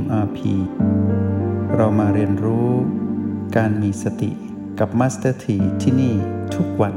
MRP เรามาเรียนรู้การมีสติกับ Master T ที่ที่นี่ทุกวัน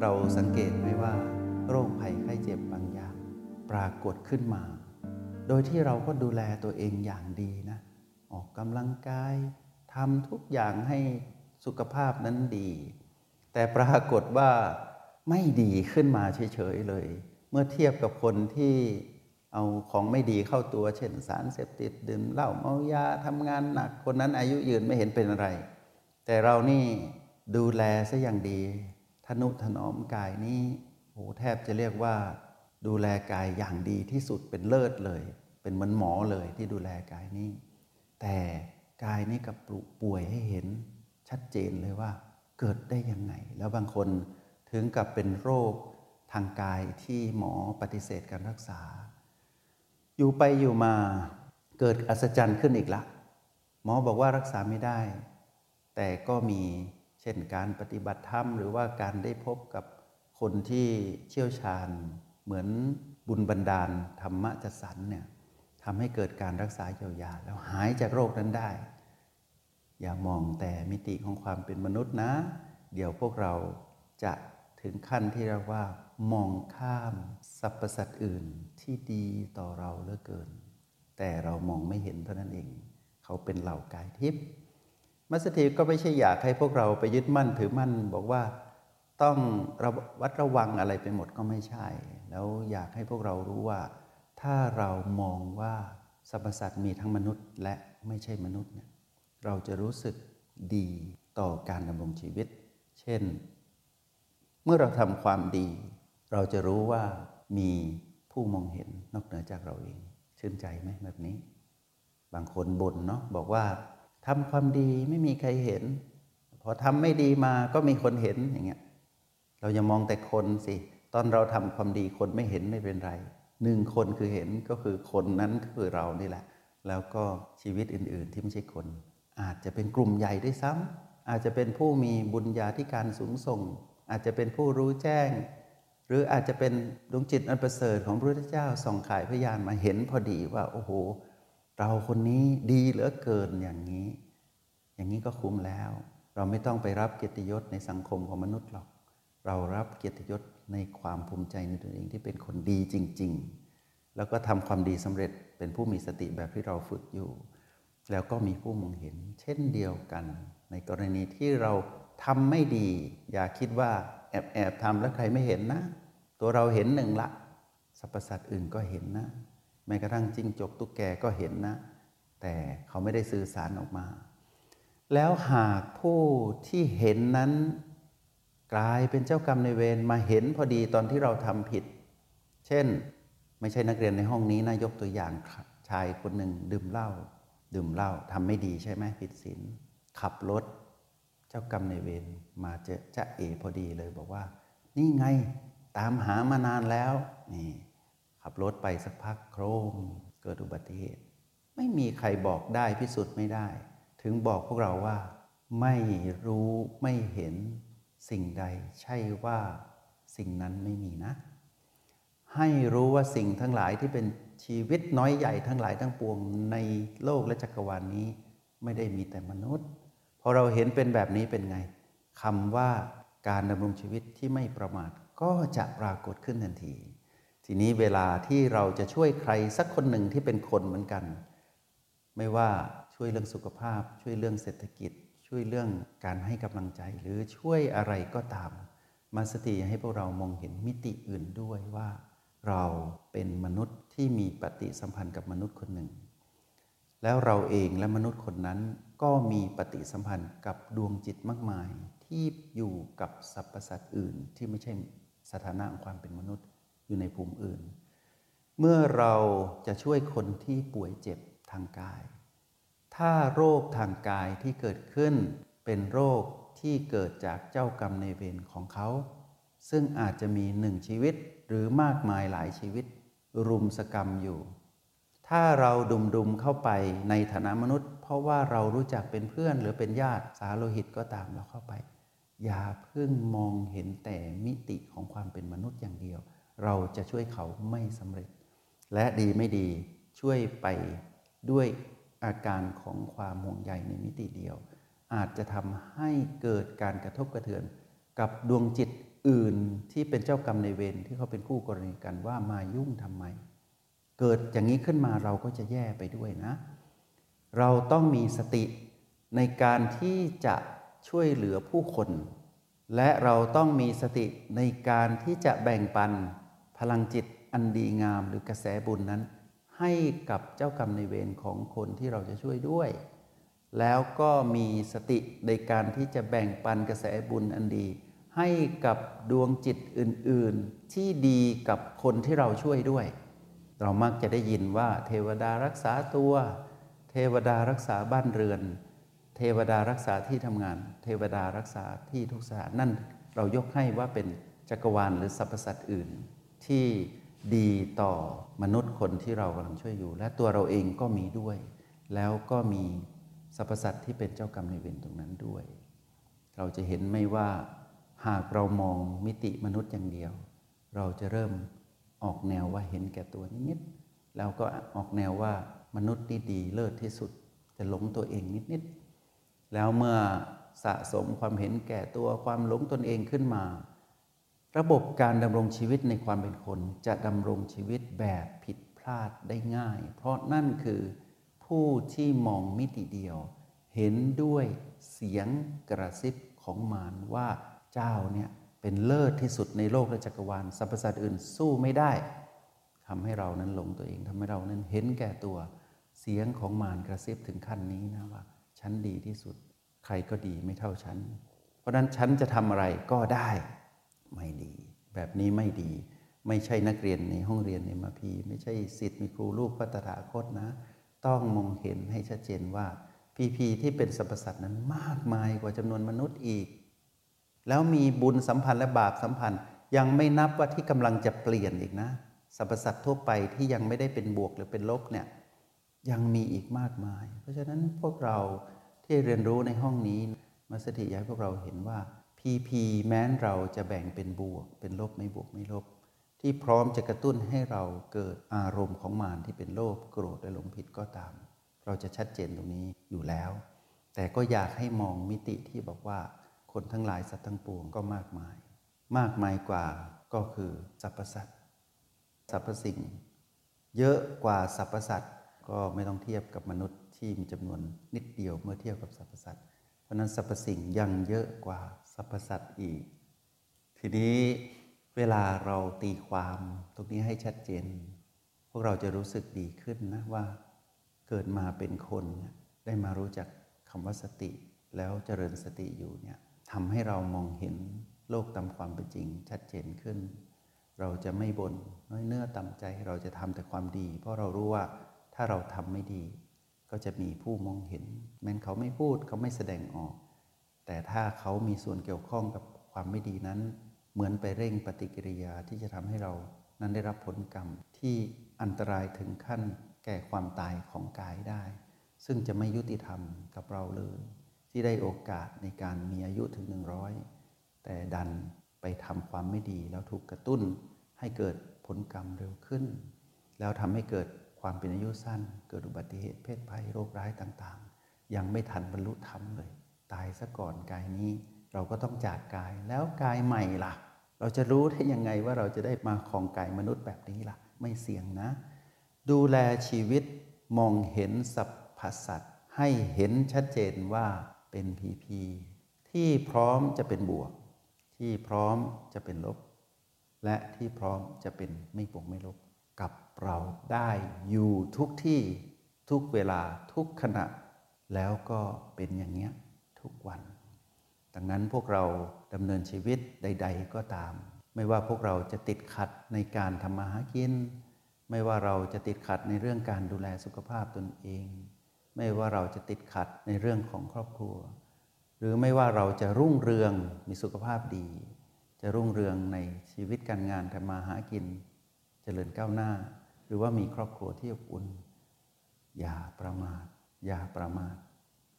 เราสังเกตไหมว่า โรคภัยไข้เจ็บบางอย่าง ปรากฏขึ้นมา โดยที่เราก็ดูแลตัวเองอย่างดีนะ ออกกำลังกายทำทุกอย่างให้สุขภาพนั้นดี แต่ปรากฏว่าไม่ดีขึ้นมาเฉยๆเลย เมื่อเทียบกับคนที่ เอาของไม่ดีเข้าตัว เช่น สารเสพติดดื่มเหล้าเมายาทำงานหนัก คนนั้นอายุยืนไม่เห็นเป็นอะไร แต่เรานี่ดูแลซะอย่างดีทนุถนอมกายนี้โอ้แทบจะเรียกว่า ดูแลกายอย่างดีที่สุดเป็นเลิศเลย เป็นเหมือนหมอเลยที่ดูแลกายนี้ แต่กายนี้กับป่วยให้เห็นชัดเจนเลยว่า เกิดได้ยังไง แล้วบางคนถึงกับเป็นโรคทางกายที่หมอปฏิเสธการรักษา อยู่ไปอยู่มาเกิดอัศจรรย์ขึ้นอีกละ หมอบอกว่ารักษาไม่ได้ แต่ก็มีเช่นการปฏิบัติธรรม หรือว่าการได้พบกับคนที่เชี่ยวชาญ เหมือนบุญบันดาลธรรมะจัดสรรเนี่ยทำให้เกิดการรักษาเยียวยา แล้วหายจากโรคนั้นได้ อย่ามองแต่มิติของความเป็นมนุษย์นะ เดี๋ยวพวกเราจะถึงขั้นที่เรียกว่า มองข้ามสรรพสัตว์อื่นที่ดีต่อเราเหลือเกิน แต่เรามองไม่เห็นเท่านั้นเอง เขาเป็นเหล่ากายทิพย์มัสถีก็ไม่ใช่อยากให้พวกเราไปยึดมั่นถือมั่น บอกว่าต้องระวัดระวังอะไรไปหมดก็ไม่ใช่ แล้วอยากให้พวกเรารู้ว่า ถ้าเรามองว่าสรรพสัตว์มีทั้งมนุษย์และไม่ใช่มนุษย์เนี่ยเราจะรู้สึกดีต่อการดำรงชีวิต เช่น เมื่อเราทำความดี เราจะรู้ว่ามีผู้มองเห็นนอกเหนือจากเราเอง ชื่นใจไหมแบบนี้ บางคนบ่นเนาะบอกว่าทำความดีไม่มีใครเห็น พอทำไม่ดีมาก็มีคนเห็นอย่างเงี้ยเราอย่ามองแต่คนสิ ตอนเราทำความดีคนไม่เห็นไม่เป็นไรหนึ่งคนคือเห็นก็คือคนนั้นคือเรานี่แหละ แล้วก็ชีวิตอื่น ๆ ที่ไม่ใช่คน อาจจะเป็นกลุ่มใหญ่ด้วยซ้ำอาจจะเป็นผู้มีบุญญาธิการสูงส่ง อาจจะเป็นผู้รู้แจ้ง หรืออาจจะเป็นดวงจิตอันประเสริฐของพระพุทธเจ้าส่องขายพยานมาเห็นพอดีว่า โอ้โห เราคนนี้ดีเหลือเกินอย่างนี้ อย่างนี้ก็คุ้มแล้ว เราไม่ต้องไปรับเกียรติยศในสังคมของมนุษย์หรอก เรารับเกียรติยศในความภูมิใจในตัวเองที่เป็นคนดีจริง ๆ แล้วก็ทำความดีสำเร็จเป็นผู้มีสติแบบที่เราฝึกอยู่ แล้วก็มีผู้มองเห็น เช่นเดียวกัน ในกรณีที่เราทำไม่ดี อย่าคิดว่า แอบแอบทำแล้วใครไม่เห็นนะ ตัวเราเห็นหนึ่งละสรรพสัตว์อื่นก็เห็นนะ แม้กระทั่งจิ้งจกตุ๊กแกก็เห็นนะ แต่เขาไม่ได้สื่อสารออกมา แล้วหากผู้ที่เห็นนั้นกลายเป็นเจ้ากรรมในเวรมาเห็นพอดีตอนที่เราทำผิด เช่น ไม่ใช่นักเรียนในห้องนี้นะยกตัวอย่างชายคนหนึ่งดื่มเหล้าดื่มเหล้าทำไม่ดีใช่ไหมผิดศีลขับรถ เจ้ากรรมในเวรมาเจอจะเอพอดีเลยบอกว่า นี่ไงตามหามานานแล้วนี่ขับรถไปสักพักโครมเกิดอุบัติเหตุ ไม่มีใครบอกได้พิสูจน์ไม่ได้ ถึงบอกพวกเราว่า ไม่รู้ไม่เห็นสิ่งใด ใช่ว่าสิ่งนั้นไม่มีนะ ให้รู้ว่าสิ่งทั้งหลายที่เป็นชีวิตน้อยใหญ่ทั้งหลายทั้งปวงในโลกและจักรวาลนนี้ ไม่ได้มีแต่มนุษย์ พอเราเห็นเป็นแบบนี้เป็นไงคำว่าการดำรงชีวิตที่ไม่ประมาทก็จะปรากฏขึ้นทันที ทีนี้เวลาที่เราจะช่วยใครสักคนหนึ่งที่เป็นคนเหมือนกัน ไม่ว่าช่วยเรื่องสุขภาพ ช่วยเรื่องเศรษฐกิจ ช่วยเรื่องการให้กำลังใจ หรือช่วยอะไรก็ตาม มาสติให้พวกเรามองเห็นมิติอื่นด้วยว่า เราเป็นมนุษย์ที่มีปฏิสัมพันธ์กับมนุษย์คนหนึ่ง แล้วเราเองและมนุษย์คนนั้น ก็มีปฏิสัมพันธ์กับดวงจิตมากมาย ที่อยู่กับสรรพสัตว์อื่นที่ไม่ใช่สถานะของความเป็นมนุษย์อยู่ในภูมิอื่น เมื่อเราจะช่วยคนที่ป่วยเจ็บทางกาย ถ้าโรคทางกายที่เกิดขึ้นเป็นโรคที่เกิดจากเจ้ากรรมในเวรของเขา ซึ่งอาจจะมีหนึ่งชีวิตหรือมากมายหลายชีวิต รุมสกรรมอยู่ ถ้าเราดุมดุมเข้าไปในฐานะมนุษย์ ราะว่าเรารู้จักเป็นเพื่อนหรือเป็นญาติสาโลหิตก็ตามเราเข้าไป อย่าเพิ่งมองเห็นแต่มิติของความเป็นมนุษย์อย่างเดียว เราจะช่วยเขาไม่สำเร็จ และดีไม่ดีช่วยไปด้วยอาการของความห่วงใยในมิติเดียว อาจจะทำให้เกิดการกระทบกระเทือน กับดวงจิตอื่นที่เป็นเจ้ากรรมในเวรที่เขาเป็นคู่กรณีกันว่ามายุ่งทำไม เกิดอย่างนี้ขึ้นมาเราก็จะแย่ไปด้วยนะ เราต้องมีสติในการที่จะช่วยเหลือผู้คน และเราต้องมีสติในการที่จะแบ่งปัน พลังจิตอันดีงามหรือกระแสบุญนั้น ให้กับเจ้ากรรมในเวรของคนที่เราจะช่วยด้วย แล้วก็มีสติในการที่จะแบ่งปันกระแสบุญอันดี ให้กับดวงจิตอื่น ๆ ที่ดีกับคนที่เราช่วยด้วย เรามักจะได้ยินว่าเทวดารักษาตัว เทวดารักษาบ้านเรือน เทวดารักษาที่ทำงาน เทวดารักษาที่ทุกสถานนั่นเรายกให้ว่าเป็นจักรวาลหรือสรรพสัตว์อื่น ที่ดีต่อมนุษย์คนที่เรากำลังช่วยอยู่ และตัวเราเองก็มีด้วย แล้วก็มีสรรพสัตว์ที่เป็นเจ้ากรรมในเวรตรงนั้นด้วย เราจะเห็นไม่ว่าหากเรามองมิติมนุษย์อย่างเดียว เราจะเริ่มออกแนวว่าเห็นแก่ตัวนิดๆแล้วก็ออกแนวว่า มนุษย์นี่ดีเลิศที่สุด จะหลงตัวเองนิด ๆ แล้วเมื่อสะสมความเห็นแก่ตัวความหลงตนเองขึ้นมา ระบบการดำรงชีวิตในความเป็นคน จะดำรงชีวิตแบบผิดพลาดได้ง่าย เพราะนั่นคือผู้ที่มองมิติเดียว เห็นด้วยเสียงกระซิบของมารว่าเจ้าเนี่ยเป็นเลิศที่สุดในโลกและจักรวาลสรรพสัตว์อื่นสู้ไม่ได้ทำให้เรานั้นหลงตัวเองทำให้เรานั้นเห็นแก่ตัว เสียงของมารกระซิบถึงขั้นนี้นะว่าฉันดีที่สุด ใครก็ดีไม่เท่าฉัน เพราะนั้นฉันจะทำอะไรก็ได้ไม่ดี แบบนี้ไม่ดี ไม่ใช่นักเรียนในห้องเรียนในมาพีไม่ใช่สิทธิ์มีครูลูกพระตถาคตนะ ต้องมองเห็นให้ชัดเจนว่าพีพีที่เป็นสรรพสัตว์นั้นมากมายกว่าจำนวนมนุษย์อีก แล้วมีบุญสัมพันธ์และบาปสัมพันธ์ ยังไม่นับว่าที่กำลังจะเปลี่ยนอีกนะสรรพสัตว์ทั่วไปที่ยังไม่ได้เป็นบวกหรือเป็นลบเนี่ย ยังมีอีกมากมาย เพราะฉะนั้นพวกเราที่เรียนรู้ในห้องนี้มาสถิยายพวกเราเห็นว่าพีพีแม้นเราจะแบ่งเป็นบวก เป็นลบไม่บวกไม่ลบ ที่พร้อมจะกระตุ้นให้เราเกิดอารมณ์ของมารที่เป็นโลภโกรธและหลงผิดก็ตาม เราจะชัดเจนตรงนี้อยู่แล้ว แต่ก็อยากให้มองมิติที่บอกว่า คนทั้งหลายสัตว์ทั้งปวงก็มากมาย มากมายกว่าก็คือสรรพสัตว์สรรพสิ่ง เยอะกว่าสรรพสัตว์ ก็ไม่ต้องเทียบกับมนุษย์ที่มีจำนวนนิดเดียวเมื่อเทียบกับสรรพสัตว์ เพราะนั้นสรรพสิ่งยังเยอะกว่าสรรพสัตว์อีก ทีนี้เวลาเราตีความตรงนี้ให้ชัดเจน พวกเราจะรู้สึกดีขึ้นนะว่า เกิดมาเป็นคนได้มารู้จักคำว่าสติ แล้วเจริญสติอยู่เนี่ยทำให้เรามองเห็นโลกตามความเป็นจริงชัดเจนขึ้นเราจะไม่บน่นน้อยเนื้อต่ำใจเราจะทำแต่ความดี เพราะเรารู้ว่า ถ้าเราทำไม่ดี ก็จะมีผู้มองเห็น แม้นเขาไม่พูดเขาไม่แสดงออก แต่ถ้าเขามีส่วนเกี่ยวข้องกับความไม่ดีนั้น เหมือนไปเร่งปฏิกิริยาที่จะทำให้เรานั้นได้รับผลกรรมที่อันตรายถึงขั้นแก่ความตายของกายได้ ซึ่งจะไม่ยุติธรรมกับเราเลย ที่ได้โอกาสในการมีอายุถึง 100 แต่ดันไปทำความไม่ดีแล้วถูกกระตุ้นให้เกิดผลกรรมเร็วขึ้น แล้วทำให้เกิด ความเป็นอายุสั้น เกิดอุบัติเหตุเพศภัยโรคร้ายต่างๆ ยังไม่ทันบรรลุธรรมเลย ตายซะก่อนกายนี้ เราก็ต้องจากกายแล้วกายใหม่ล่ะ เราจะรู้ได้ยังไงว่าเราจะได้มาของกายมนุษย์แบบนี้ล่ะ ไม่เสี่ยงนะ ดูแลชีวิตมองเห็นสรรพสัตว์ให้เห็นชัดเจนว่าเป็นพีพีที่พร้อมจะเป็นบวก ที่พร้อมจะเป็นลบ และที่พร้อมจะเป็นไม่บวกไม่ลบ เราได้อยู่ทุกที่ทุกเวลาทุกขณะ แล้วก็เป็นอย่างเนี้ยทุกวัน ดังนั้นพวกเราดำเนินชีวิตใด ๆ ก็ตาม ไม่ว่าพวกเราจะติดขัดในการทำมาหากิน ไม่ว่าเราจะติดขัดในเรื่องการดูแลสุขภาพตนเอง ไม่ว่าเราจะติดขัดในเรื่องของครอบครัว หรือไม่ว่าเราจะรุ่งเรืองมีสุขภาพดี จะรุ่งเรืองในชีวิตการงานทำมาหากินเจริญก้าวหน้า หรือว่ามีครอบครัวที่อบอุ่น อย่าประมาท อย่าประมาท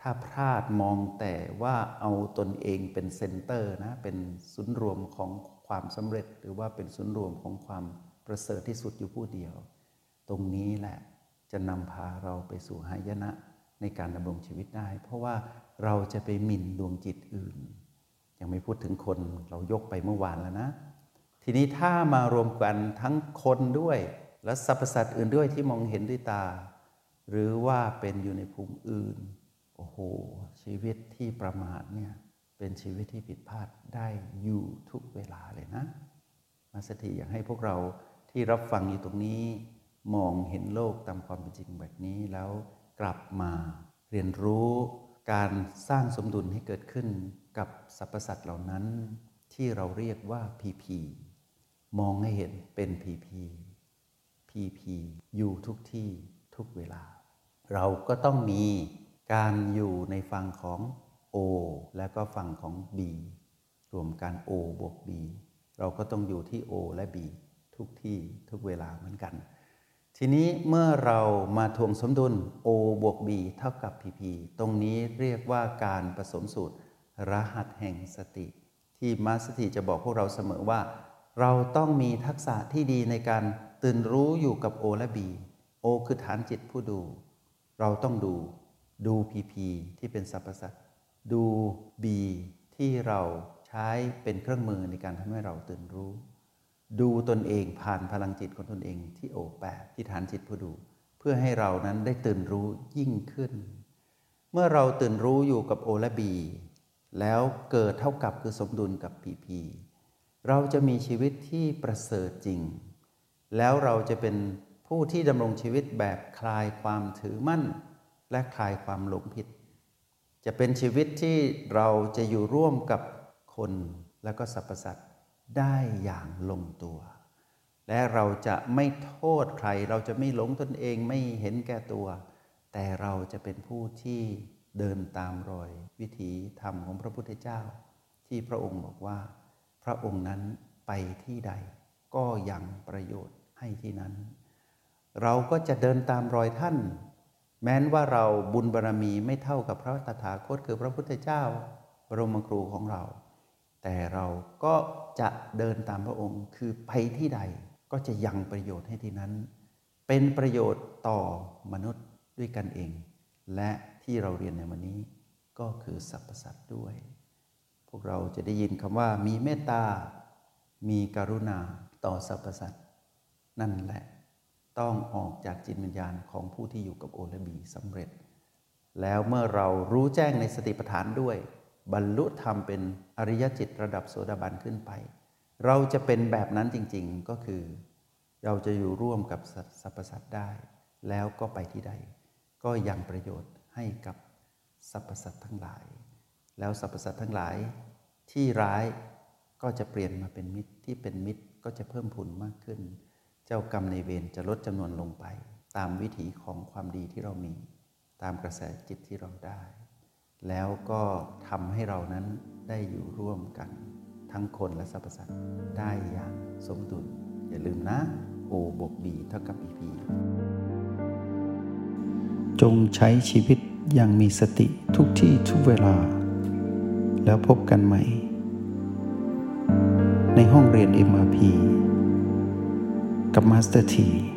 ถ้าพลาดมองแต่ว่าเอาตนเองเป็นเซนเตอร์นะ เป็นศูนย์รวมของความสำเร็จ หรือว่าเป็นศูนย์รวมของความประเสริฐที่สุดอยู่ผู้เดียว ตรงนี้แหละจะนำพาเราไปสู่หายนะในการดำรงชีวิตได้ เพราะว่าเราจะไปหมิ่นดวงจิตอื่น ยังไม่พูดถึงคนเรายกไปเมื่อวานแล้วนะ ทีนี้ถ้ามารวมกันทั้งคนด้วย และสรรพสัตว์อื่นด้วยที่มองเห็นด้วยตา หรือว่าเป็นอยู่ในภูมิอื่น โอ้โห ชีวิตที่ประมาทเนี่ยเป็นชีวิตที่ผิดพลาดได้อยู่ทุกเวลาเลยนะ มาสถิอยากให้พวกเราที่รับฟังอยู่ตรงนี้ มองเห็นโลกตามความเป็นจริงแบบนี้แล้วกลับมาเรียนรู้การสร้างสมดุลให้เกิดขึ้นกับสรรพสัตว์เหล่านั้น ที่เราเรียกว่าพีพีมองให้เห็นเป็นพีพี พีพีอยู่ทุกที่ทุกเวลา เราก็ต้องมีการอยู่ในฝั่งของ O และก็ฝั่งของ B รวมกัน O บวก B เราก็ต้องอยู่ที่ O และ B ทุกที่ทุกเวลาเหมือนกัน ทีนี้เมื่อเรามาทวงสมดุล O บวก B เท่ากับ PP ตรงนี้เรียกว่าการผสมสูตรรหัสแห่งสติ ที่มาสติจะบอกพวกเราเสมอว่า เราต้องมีทักษะที่ดีในการ ตื่นรู้อยู่กับ O และ B O คือฐานจิตผู้ดู เราต้องดู ดู PP ที่เป็นสรรพสัตว์ดู B ที่เราใช้เป็นเครื่องมือในการทำให้เราตื่นรู้ ดูตนเองผ่านพลังจิตของตนเองที่โอแปดที่ฐานจิตผู้ดู เพื่อให้เรานั้นได้ตื่นรู้ยิ่งขึ้น เมื่อเราตื่นรู้อยู่กับโอและบีแล้วเกิดเท่ากับคือสมดุลกับพีพีเราจะมีชีวิตที่ประเสริฐจริง แล้วเราจะเป็นผู้ที่ดำรงชีวิตแบบคลายความถือมั่น และคลายความหลงผิด จะเป็นชีวิตที่เราจะอยู่ร่วมกับคนและก็สรรพสัตว์ได้อย่างลงตัว และเราจะไม่โทษใคร เราจะไม่หลงตนเองไม่เห็นแก่ตัว แต่เราจะเป็นผู้ที่เดินตามรอยวิถีธรรมของพระพุทธเจ้า ที่พระองค์บอกว่า พระองค์นั้นไปที่ใดก็ยังประโยชน์ ให้ที่นั้น เราก็จะเดินตามรอยท่าน แม้นว่าเราบุญบารรมีไม่เท่ากับพระตถาคตคือพระพุทธเจ้า บรมครูของเรา แต่เราก็จะเดินตามพระองค์คือไปที่ใดก็จะยังประโยชน์ให้ที่นั้น เป็นประโยชน์ต่อมนุษย์ด้วยกันเอง และที่เราเรียนในวันนี้ก็คือสรรพสัตว์ด้วย พวกเราจะได้ยินคำว่ามีเมตตา มีกรุณาต่อสรรพสัตว นั่นแหละต้องออกจากจิตวิญญาณของผู้ที่อยู่กับโอและบีสำเร็จ แล้วเมื่อเรารู้แจ้งในสติปัฏฐานด้วย บรรลุธรรมเป็นอริยจิตระดับโสดาบันขึ้นไป เราจะเป็นแบบนั้นจริงๆก็คือ เราจะอยู่ร่วมกับสรรพสัตว์ได้ แล้วก็ไปที่ใด ก็ยังประโยชน์ให้กับสรรพสัตว์ทั้งหลาย แล้วสรรพสัตว์ทั้งหลายที่ร้ายก็จะเปลี่ยนมาเป็นมิตรที่เป็นมิตรก็จะเพิ่มพูนมากขึ้น เจ้ากรรมในเวรจะลดจำนวนลงไป ตามวิถีของความดีที่เรามี ตามกระแสจิตที่เราได้ แล้วก็ทำให้เรานั้นได้อยู่ร่วมกัน ทั้งคนและสรรพสัตว์ได้อย่างสมดุล อย่าลืมนะ O บวก B เท่ากับ EP จงใช้ชีวิตอย่างมีสติทุกที่ทุกเวลา แล้วพบกันใหม่ ในห้องเรียน MRP กับมาสเตอร์ที